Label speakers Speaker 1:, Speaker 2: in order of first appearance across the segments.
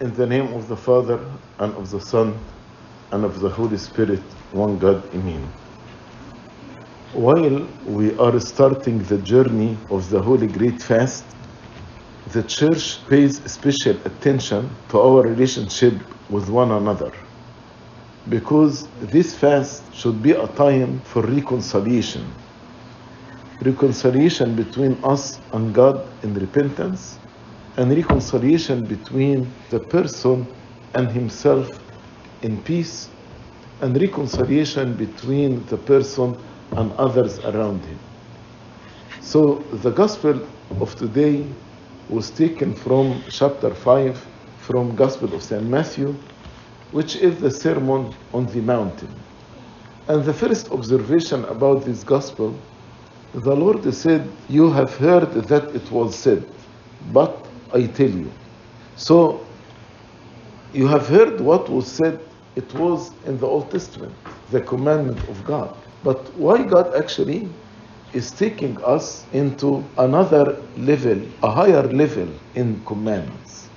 Speaker 1: In the name of the Father, and of the Son, and of the Holy Spirit, one God, Amen. While we are starting the journey of the Holy Great Fast, the Church pays special attention to our relationship with one another because this fast should be a time for reconciliation. Reconciliation between us and God in repentance, and reconciliation between the person and himself in peace, and reconciliation between the person and others around him. So the gospel of today was taken from chapter 5 from Gospel of St. Matthew, which is the Sermon on the Mountain. And the first observation about this gospel, the Lord said, You have heard that it was said, but I tell you. So you have heard what was said, it was in the Old Testament, the commandment of God. But why God actually is taking us into another level, a higher level in commandments?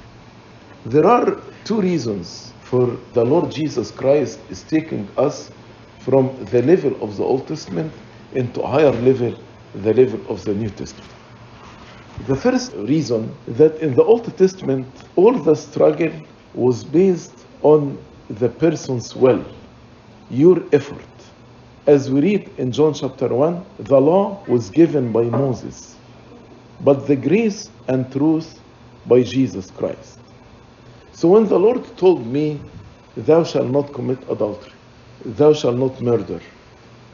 Speaker 1: There are two reasons for the Lord Jesus Christ is taking us from the level of the Old Testament into a higher level, the level of the New Testament. The first reason that in the Old Testament all the struggle was based on the person's will, your effort. As we read in John chapter 1, the law was given by Moses, but the grace and truth by Jesus Christ. So when the Lord told me, Thou shalt not commit adultery, thou shalt not murder,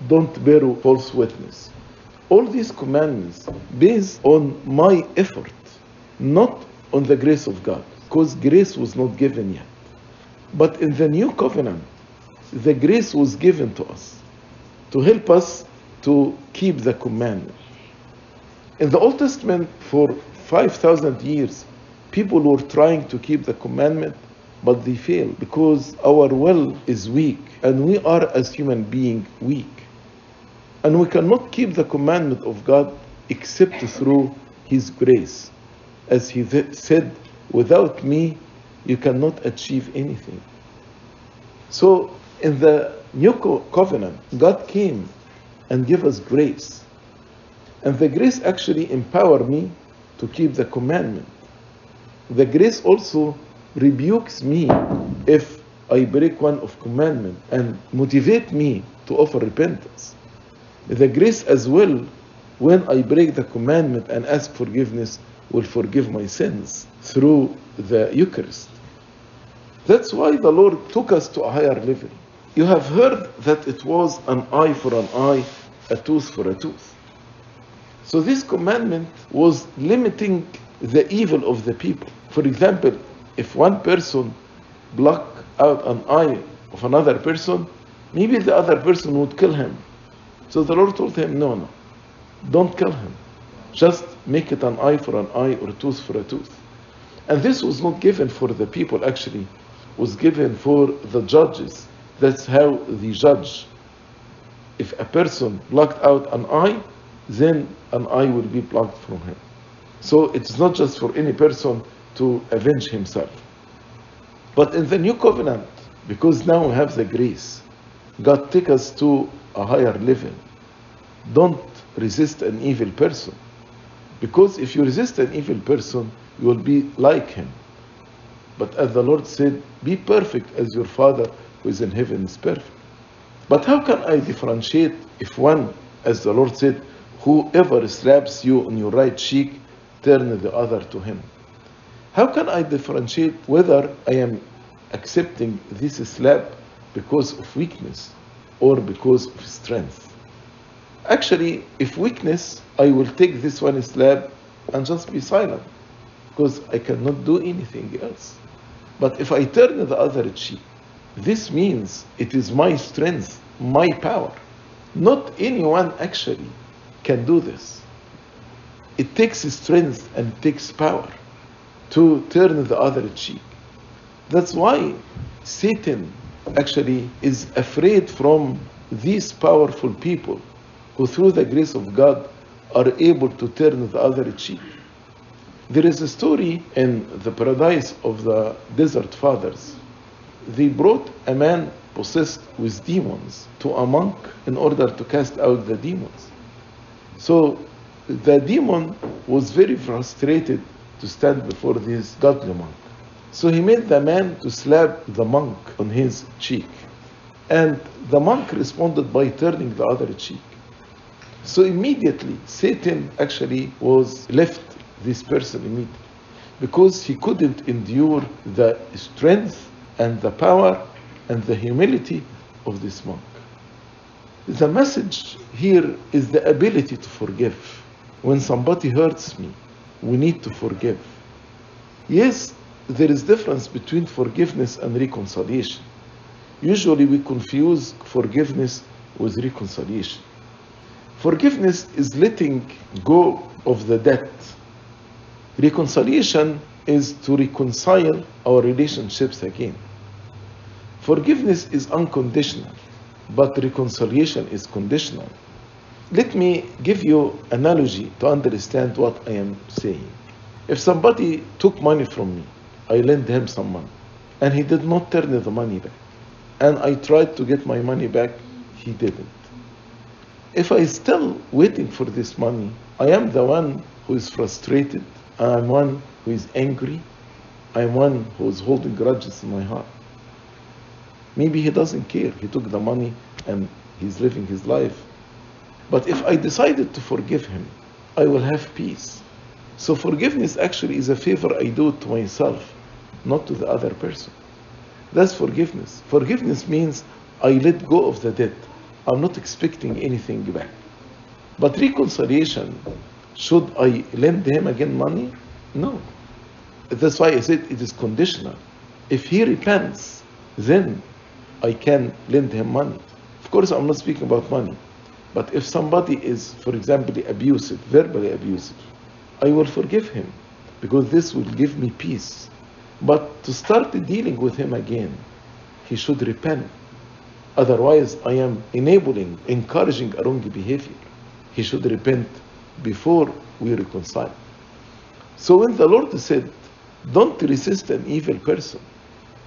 Speaker 1: don't bear false witness, all these commandments based on my effort, not on the grace of God, because grace was not given yet. But in the new covenant, the grace was given to us to help us to keep the commandment. In the Old Testament, for 5,000 years, people were trying to keep the commandment, but they failed because our will is weak and we are, as human beings, weak. And we cannot keep the commandment of God except through His grace. As He said, without me, you cannot achieve anything. So, in the new covenant, God came and gave us grace. And the grace actually empowered me to keep the commandment. The grace also rebukes me if I break one of commandment and motivate me to offer repentance. The grace as well, when I break the commandment and ask forgiveness, will forgive my sins through the Eucharist. That's why the Lord took us to a higher level. You have heard that it was an eye for an eye, a tooth for a tooth. So this commandment was limiting the evil of the people. For example, if one person block out an eye of another person, maybe the other person would kill him. So the Lord told him, no, no, don't kill him. Just make it an eye for an eye or a tooth for a tooth. And this was not given for the people, actually, was given for the judges. That's how the judge. If a person blocked out an eye, then an eye will be plucked from him. So it's not just for any person to avenge himself. But in the new covenant, because now we have the grace, God take us to a higher level. Don't resist an evil person. Because if you resist an evil person, you will be like him. But as the Lord said, be perfect as your Father who is in heaven is perfect. But how can I differentiate if one, as the Lord said, whoever slaps you on your right cheek, turn the other to him? How can I differentiate whether I am accepting this slap because of weakness or because of strength? Actually, if weakness, I will take this one slap and just be silent because I cannot do anything else. But if I turn the other cheek, this means it is my strength, my power. Not anyone actually can do this. It takes strength and takes power to turn the other cheek. That's why Satan actually is afraid from these powerful people who, through the grace of God, are able to turn the other cheek. There is a story in the paradise of the desert fathers. They brought a man possessed with demons to a monk in order to cast out the demons. So the demon was very frustrated to stand before this godly monk. So he made the man to slap the monk on his cheek. And the monk responded by turning the other cheek. So immediately, Satan actually was left this person immediately because he couldn't endure the strength and the power and the humility of this monk. The message here is the ability to forgive. When somebody hurts me, we need to forgive. Yes, there is difference between forgiveness and reconciliation. Usually we confuse forgiveness with reconciliation. Forgiveness is letting go of the debt. Reconciliation is to reconcile our relationships again. Forgiveness is unconditional, but reconciliation is conditional. Let me give you analogy to understand what I am saying. If somebody took money from me, I lent him some money, and he did not turn the money back, and I tried to get my money back, he didn't. If I still waiting for this money, I am the one who is frustrated. I am one who is angry. I am one who is holding grudges in my heart. Maybe he doesn't care. He took the money and he's living his life. But if I decided to forgive him, I will have peace. So forgiveness actually is a favor I do to myself, not to the other person. That's forgiveness. Forgiveness means I let go of the debt. I'm not expecting anything back. But reconciliation, should I lend him again money? No. That's why I said it is conditional. If he repents, then I can lend him money. Of course, I'm not speaking about money. But if somebody is, for example, abusive, verbally abusive, I will forgive him because this will give me peace. But to start dealing with him again, he should repent. Otherwise, I am enabling, encouraging a wrong behavior. He should repent before we reconcile. So when the Lord said, Don't resist an evil person,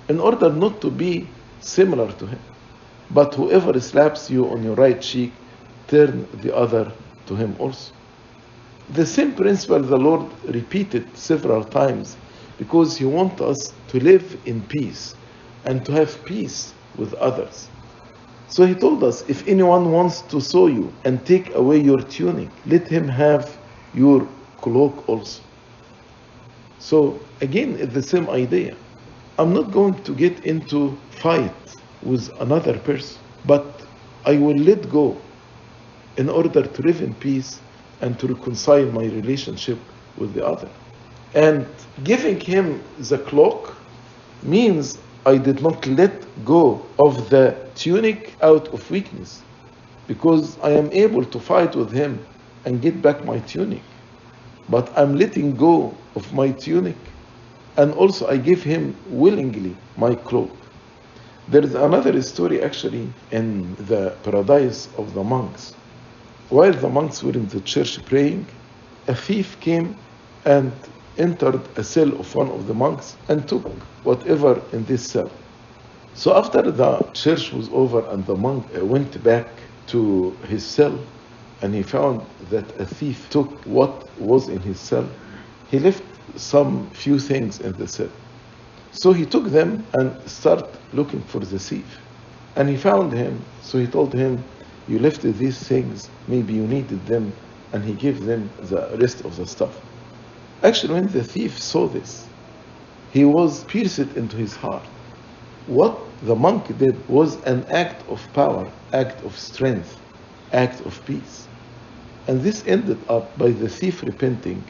Speaker 1: in order not to be similar to him, but whoever slaps you on your right cheek, turn the other to him also. The same principle the Lord repeated several times because He wants us to live in peace and to have peace with others. So He told us if anyone wants to sew you and take away your tunic, let him have your cloak also. So again, it's the same idea. I'm not going to get into fight with another person, but I will let go in order to live in peace and to reconcile my relationship with the other. And giving him the cloak means I did not let go of the tunic out of weakness because I am able to fight with him and get back my tunic. But I'm letting go of my tunic and also I give him willingly my cloak. There is another story actually in the paradise of the monks. While the monks were in the church praying, a thief came and entered a cell of one of the monks and took whatever in this cell. So after the church was over and the monk uh, went back to his cell and he found that a thief took what was in his cell, he left some few things in the cell. So he took them and started looking for the thief. And he found him, so he told him, You left these things, maybe you needed them, and he gave them the rest of the stuff. Actually, when the thief saw this, he was pierced into his heart. What the monk did was an act of power, act of strength, act of peace. And this ended up by the thief repenting,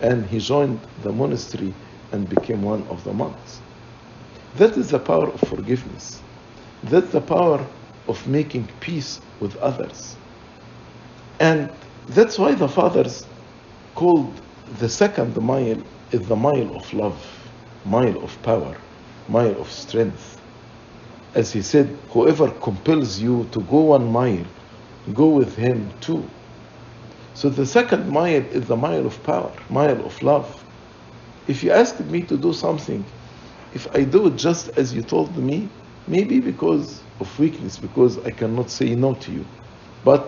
Speaker 1: and he joined the monastery and became one of the monks. That is the power of forgiveness. That's the power of making peace with others. And that's why the fathers called the second mile is the mile of love, mile of power, mile of strength. As he said, whoever compels you to go one mile, go with him too. So the second mile is the mile of power, mile of love. If you asked me to do something, if I do it just as you told me, maybe because of weakness, because I cannot say no to you. But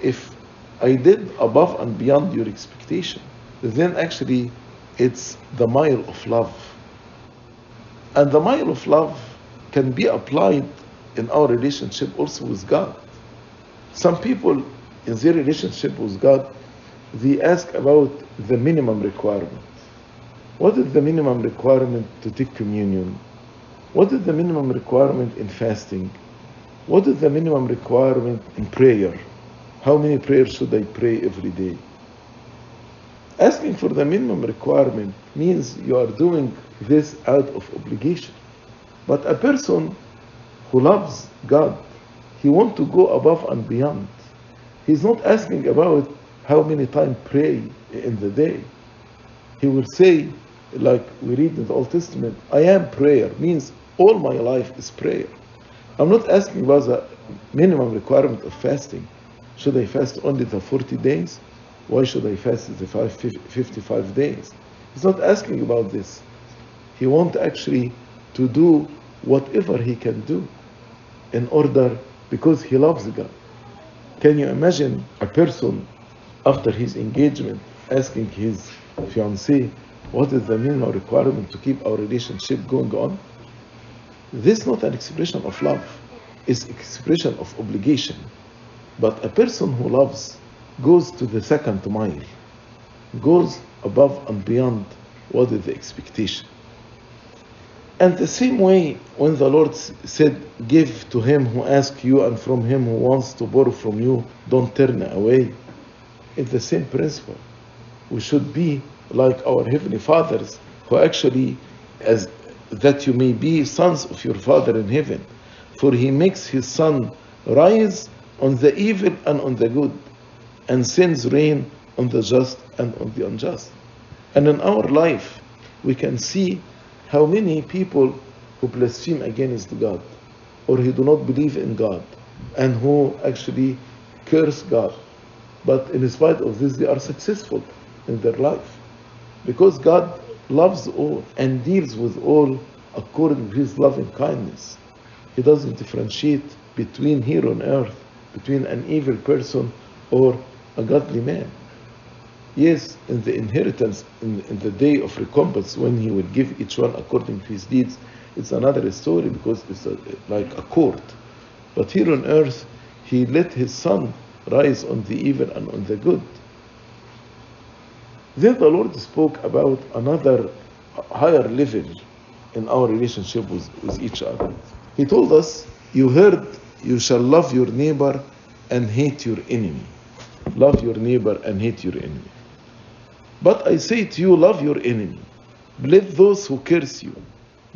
Speaker 1: if I did above and beyond your expectation, then actually it's the mile of love. And the mile of love can be applied in our relationship also with God. Some people in their relationship with God, they ask about the minimum requirement. What is the minimum requirement to take communion? What is the minimum requirement in fasting? What is the minimum requirement in prayer? How many prayers should I pray every day? Asking for the minimum requirement means you are doing this out of obligation. But a person who loves God, he wants to go above and beyond. He's not asking about how many times pray in the day. He will say, like we read in the Old Testament, I am prayer, means all my life is prayer. I'm not asking about the minimum requirement of fasting. Should I fast only the 40 days? Why should I fast the 55 days? He's not asking about this. He wants actually to do whatever he can do in order because he loves God. Can you imagine a person after his engagement asking his fiancée, what is the minimum requirement to keep our relationship going on? This is not an expression of love, it's expression of obligation. But a person who loves goes to the second mile, goes above and beyond what is the expectation. And the same way, when the Lord said, Give to him who asks you, and from him who wants to borrow from you, don't turn away. It's the same principle. We should be like our Heavenly Fathers, who actually, as that you may be sons of your Father in heaven, for he makes his sun rise on the evil and on the good, and sends rain on the just and on the unjust. And in our life, we can see how many people who blaspheme against God or who do not believe in God and who actually curse God. But in spite of this, they are successful in their life because God loves all and deals with all according to his loving kindness. He doesn't differentiate between here on earth, between an evil person or a godly man. Yes, in the inheritance, in, in, the day of recompense, when he will give each one according to his deeds, it's another story because it's a, like a court. But here on earth, he let his sun rise on the evil and on the good. Then the Lord spoke about another higher level in our relationship with, with each other. He told us, You heard, you shall love your neighbor and hate your enemy. Love your neighbor and hate your enemy. But I say to you, love your enemy. Bless those who curse you.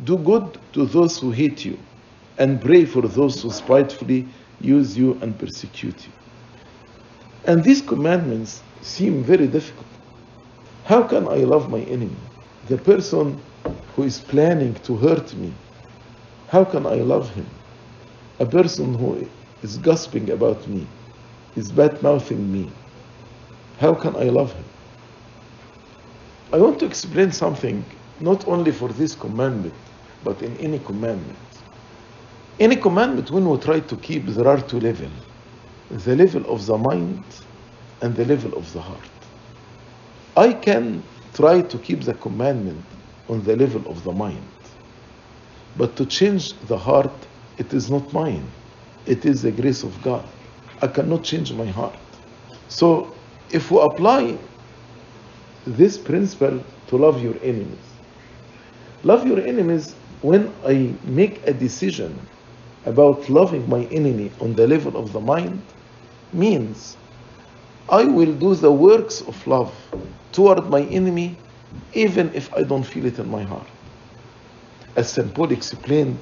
Speaker 1: Do good to those who hate you. And pray for those who spitefully use you and persecute you. And these commandments seem very difficult. How can I love my enemy? The person who is planning to hurt me. How can I love him? A person who is gossiping about me, is bad mouthing me. How can I love him? I want to explain something not only for this commandment, but in any commandment. Any commandment, when we try to keep, there are two levels the level of the mind and the level of the heart. I can try to keep the commandment on the level of the mind, but to change the heart, it is not mine, it is the grace of God. I cannot change my heart. So, if we apply this principle to love your enemies. Love your enemies when I make a decision about loving my enemy on the level of the mind means I will do the works of love toward my enemy even if I don't feel it in my heart. As St. Paul explained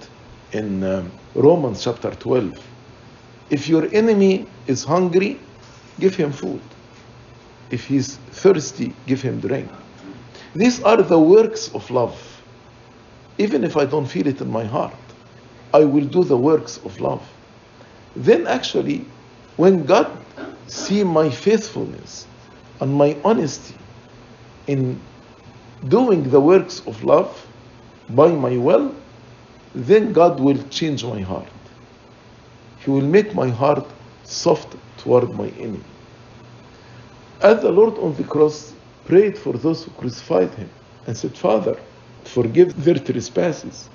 Speaker 1: in um, Romans chapter 12, if your enemy is hungry, give him food. If he's thirsty, give him drink. These are the works of love. Even if I don't feel it in my heart, I will do the works of love. Then actually, when God see my faithfulness and my honesty in doing the works of love by my will, then God will change my heart. He will make my heart soft toward my enemy. As the Lord on the cross prayed for those who crucified him and said, Father, forgive their trespasses.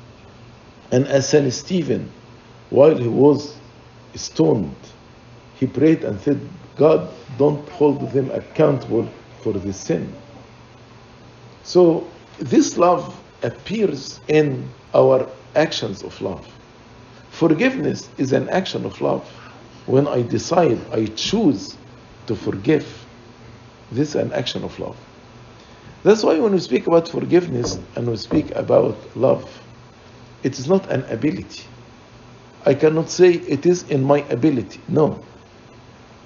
Speaker 1: And as Saint Stephen, while he was stoned, he prayed and said, God, don't hold them accountable for this sin. So this love appears in our actions of love. Forgiveness is an action of love. When I decide, I choose to forgive, this is an action of love. That's why when we speak about forgiveness and we speak about love, it is not an ability. I cannot say it is in my ability. No.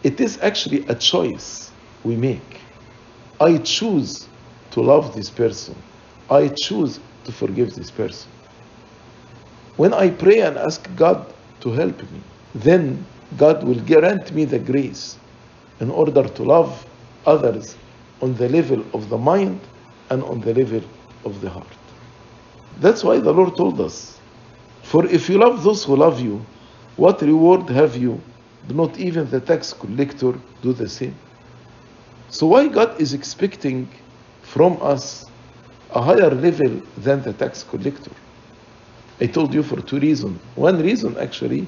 Speaker 1: It is actually a choice we make. I choose to love this person. I choose to forgive this person. When I pray and ask God to help me, then God will grant me the grace in order to love others on the level of the mind and on the level of the heart. That's why the Lord told us, For if you love those who love you, what reward have you? Do not even the tax collector do the same? So why God is expecting from us a higher level than the tax collector? I told you for two reasons. One reason actually,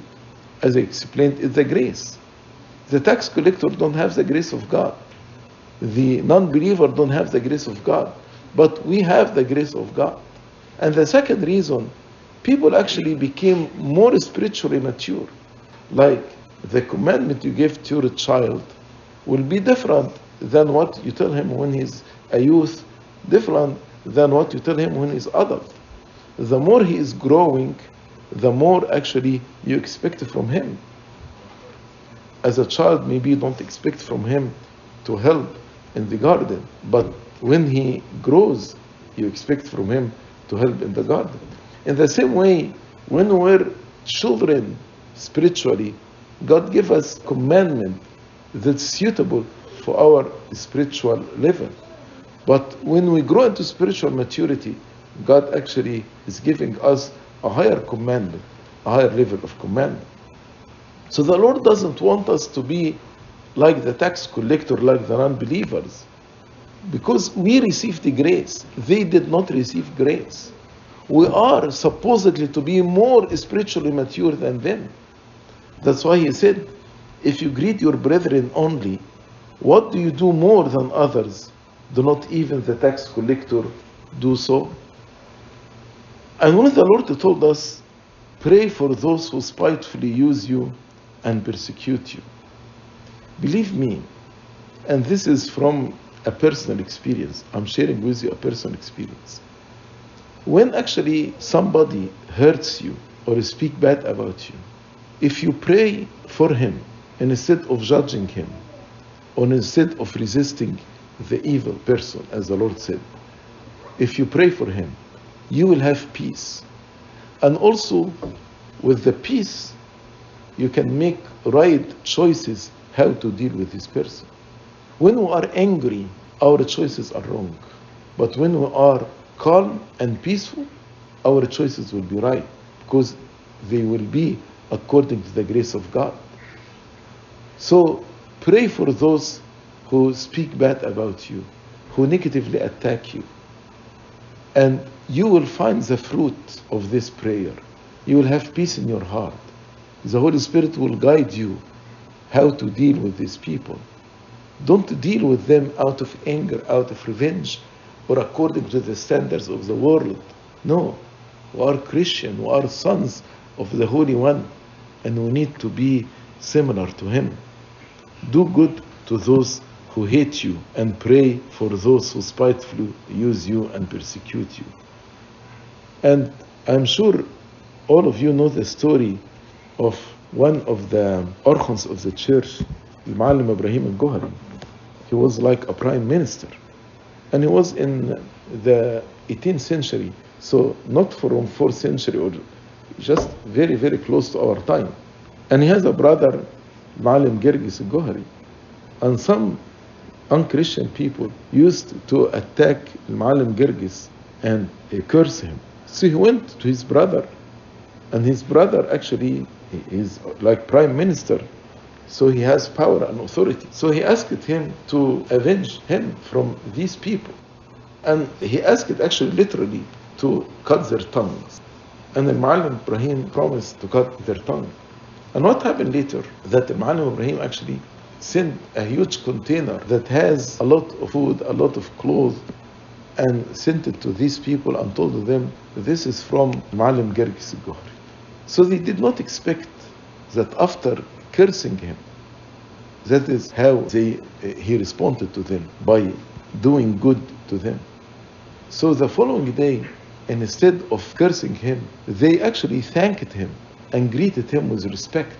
Speaker 1: as I explained, is the grace. The tax collector don't have the grace of God. The non-believer don't have the grace of God. But we have the grace of God. And the second reason, people actually became more spiritually mature. Like the commandment you give to your child will be different than what you tell him when he's a youth, different than what you tell him when he's adult. The more he is growing, the more actually you expect from him. As a child, maybe you don't expect from him to help in the garden, but when he grows, you expect from him to help in the garden. In the same way, when we're children spiritually, God gave us commandment that's suitable for our spiritual level. But when we grow into spiritual maturity, God actually is giving us a higher commandment, a higher level of commandment. So the Lord doesn't want us to be like the tax collector, like the non believers. Because we received the grace, they did not receive grace. We are supposedly to be more spiritually mature than them. That's why he said, If you greet your brethren only, what do you do more than others? Do not even the tax collector do so? And when the Lord told us, Pray for those who spitefully use you and persecute you. Believe me, and this is from a personal experience. I'm sharing with you a personal experience. When actually somebody hurts you or speak bad about you, if you pray for him instead of judging him, or instead of resisting the evil person, as the Lord said, if you pray for him, you will have peace. And also, with the peace, you can make right choices how to deal with this person. When we are angry, our choices are wrong. But when we are calm and peaceful, our choices will be right because they will be according to the grace of God. So pray for those who speak bad about you, who negatively attack you. And you will find the fruit of this prayer. You will have peace in your heart. The Holy Spirit will guide you how to deal with these people. Don't deal with them out of anger, out of revenge, or according to the standards of the world. No, we are Christian, we are sons of the Holy One, and we need to be similar to Him. Do good to those who hate you, and pray for those who spitefully use you and persecute you. And I'm sure all of you know the story of one of the archons of the church, Al-Muallim Ibrahim al-Gohari. He was like a prime minister. And he was in the 18th century, so not from 4th century or just very, very close to our time. And he has a brother, Malim Gergis al-Gohari. And some unchristian people used to attack Malim Gergis and curse him. So he went to his brother, and his brother actually is like prime minister, so he has power and authority. So he asked him to avenge him from these people. And he asked actually literally to cut their tongues. And the Malim Ibrahim promised to cut their tongue. And what happened later? That Malim Ibrahim actually sent a huge container that has a lot of food, a lot of clothes, and sent it to these people and told them, this is from Malim Gergis Gohri. So they did not expect that after cursing him, that is how they, eh, he responded to them, by doing good to them. So the following day, instead of cursing him, they actually thanked him and greeted him with respect.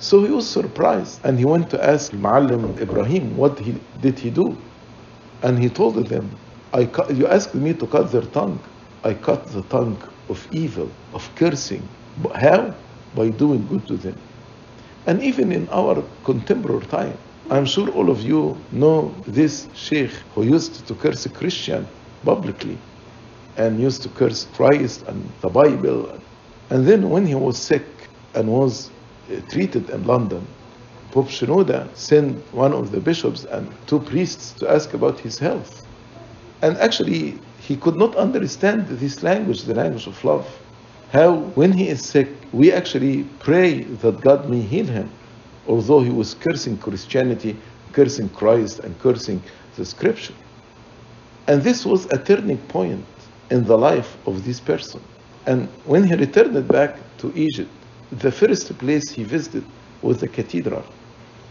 Speaker 1: So he was surprised and he went to ask Ma'alim Ibrahim, what he, did he do? And he told them, I you asked me to cut their tongue. I cut the tongue of evil, of cursing. But how? By doing good to them. And even in our contemporary time, I'm sure all of you know this sheikh who used to curse a Christian publicly and used to curse Christ and the Bible. And then when he was sick and was uh, treated in London, Pope Shenouda sent one of the bishops and two priests to ask about his health. And actually, he could not understand this language, the language of love. How, when he is sick, we actually pray that God may heal him, although he was cursing Christianity, cursing Christ, and cursing the scripture. And this was a turning point in the life of this person. And when he returned back to Egypt, the first place he visited was the cathedral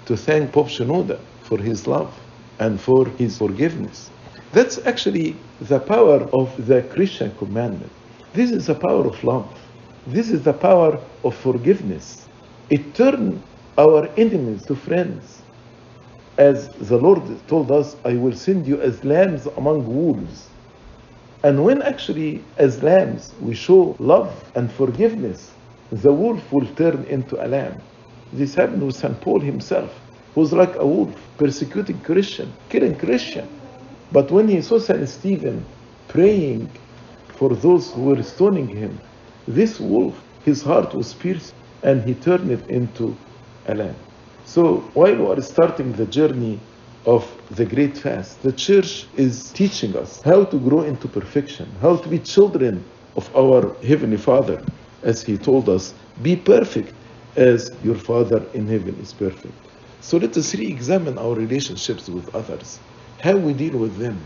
Speaker 1: to thank Pope Shenouda for his love and for his forgiveness. That's actually the power of the Christian commandment. This is the power of love. This is the power of forgiveness. It turns our enemies to friends. As the Lord told us, I will send you as lambs among wolves. And when actually, as lambs, we show love and forgiveness, the wolf will turn into a lamb. This happened with St. Paul himself, who was like a wolf, persecuting Christian, killing Christian. But when he saw St. Stephen praying for those who were stoning him, this wolf, his heart was pierced and he turned it into a lamb. So while we are starting the journey of the great fast, the church is teaching us how to grow into perfection, how to be children of our Heavenly Father, as He told us, be perfect as your Father in heaven is perfect. So let us re examine our relationships with others, how we deal with them.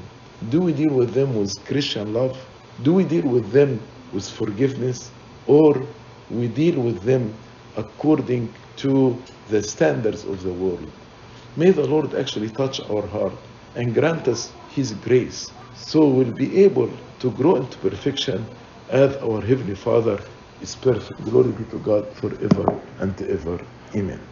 Speaker 1: Do we deal with them with Christian love? Do we deal with them with forgiveness? Or we deal with them according to the standards of the world? May the Lord actually touch our heart and grant us His grace so we'll be able to grow into perfection as our Heavenly Father is perfect. Glory be to God forever and ever. Amen.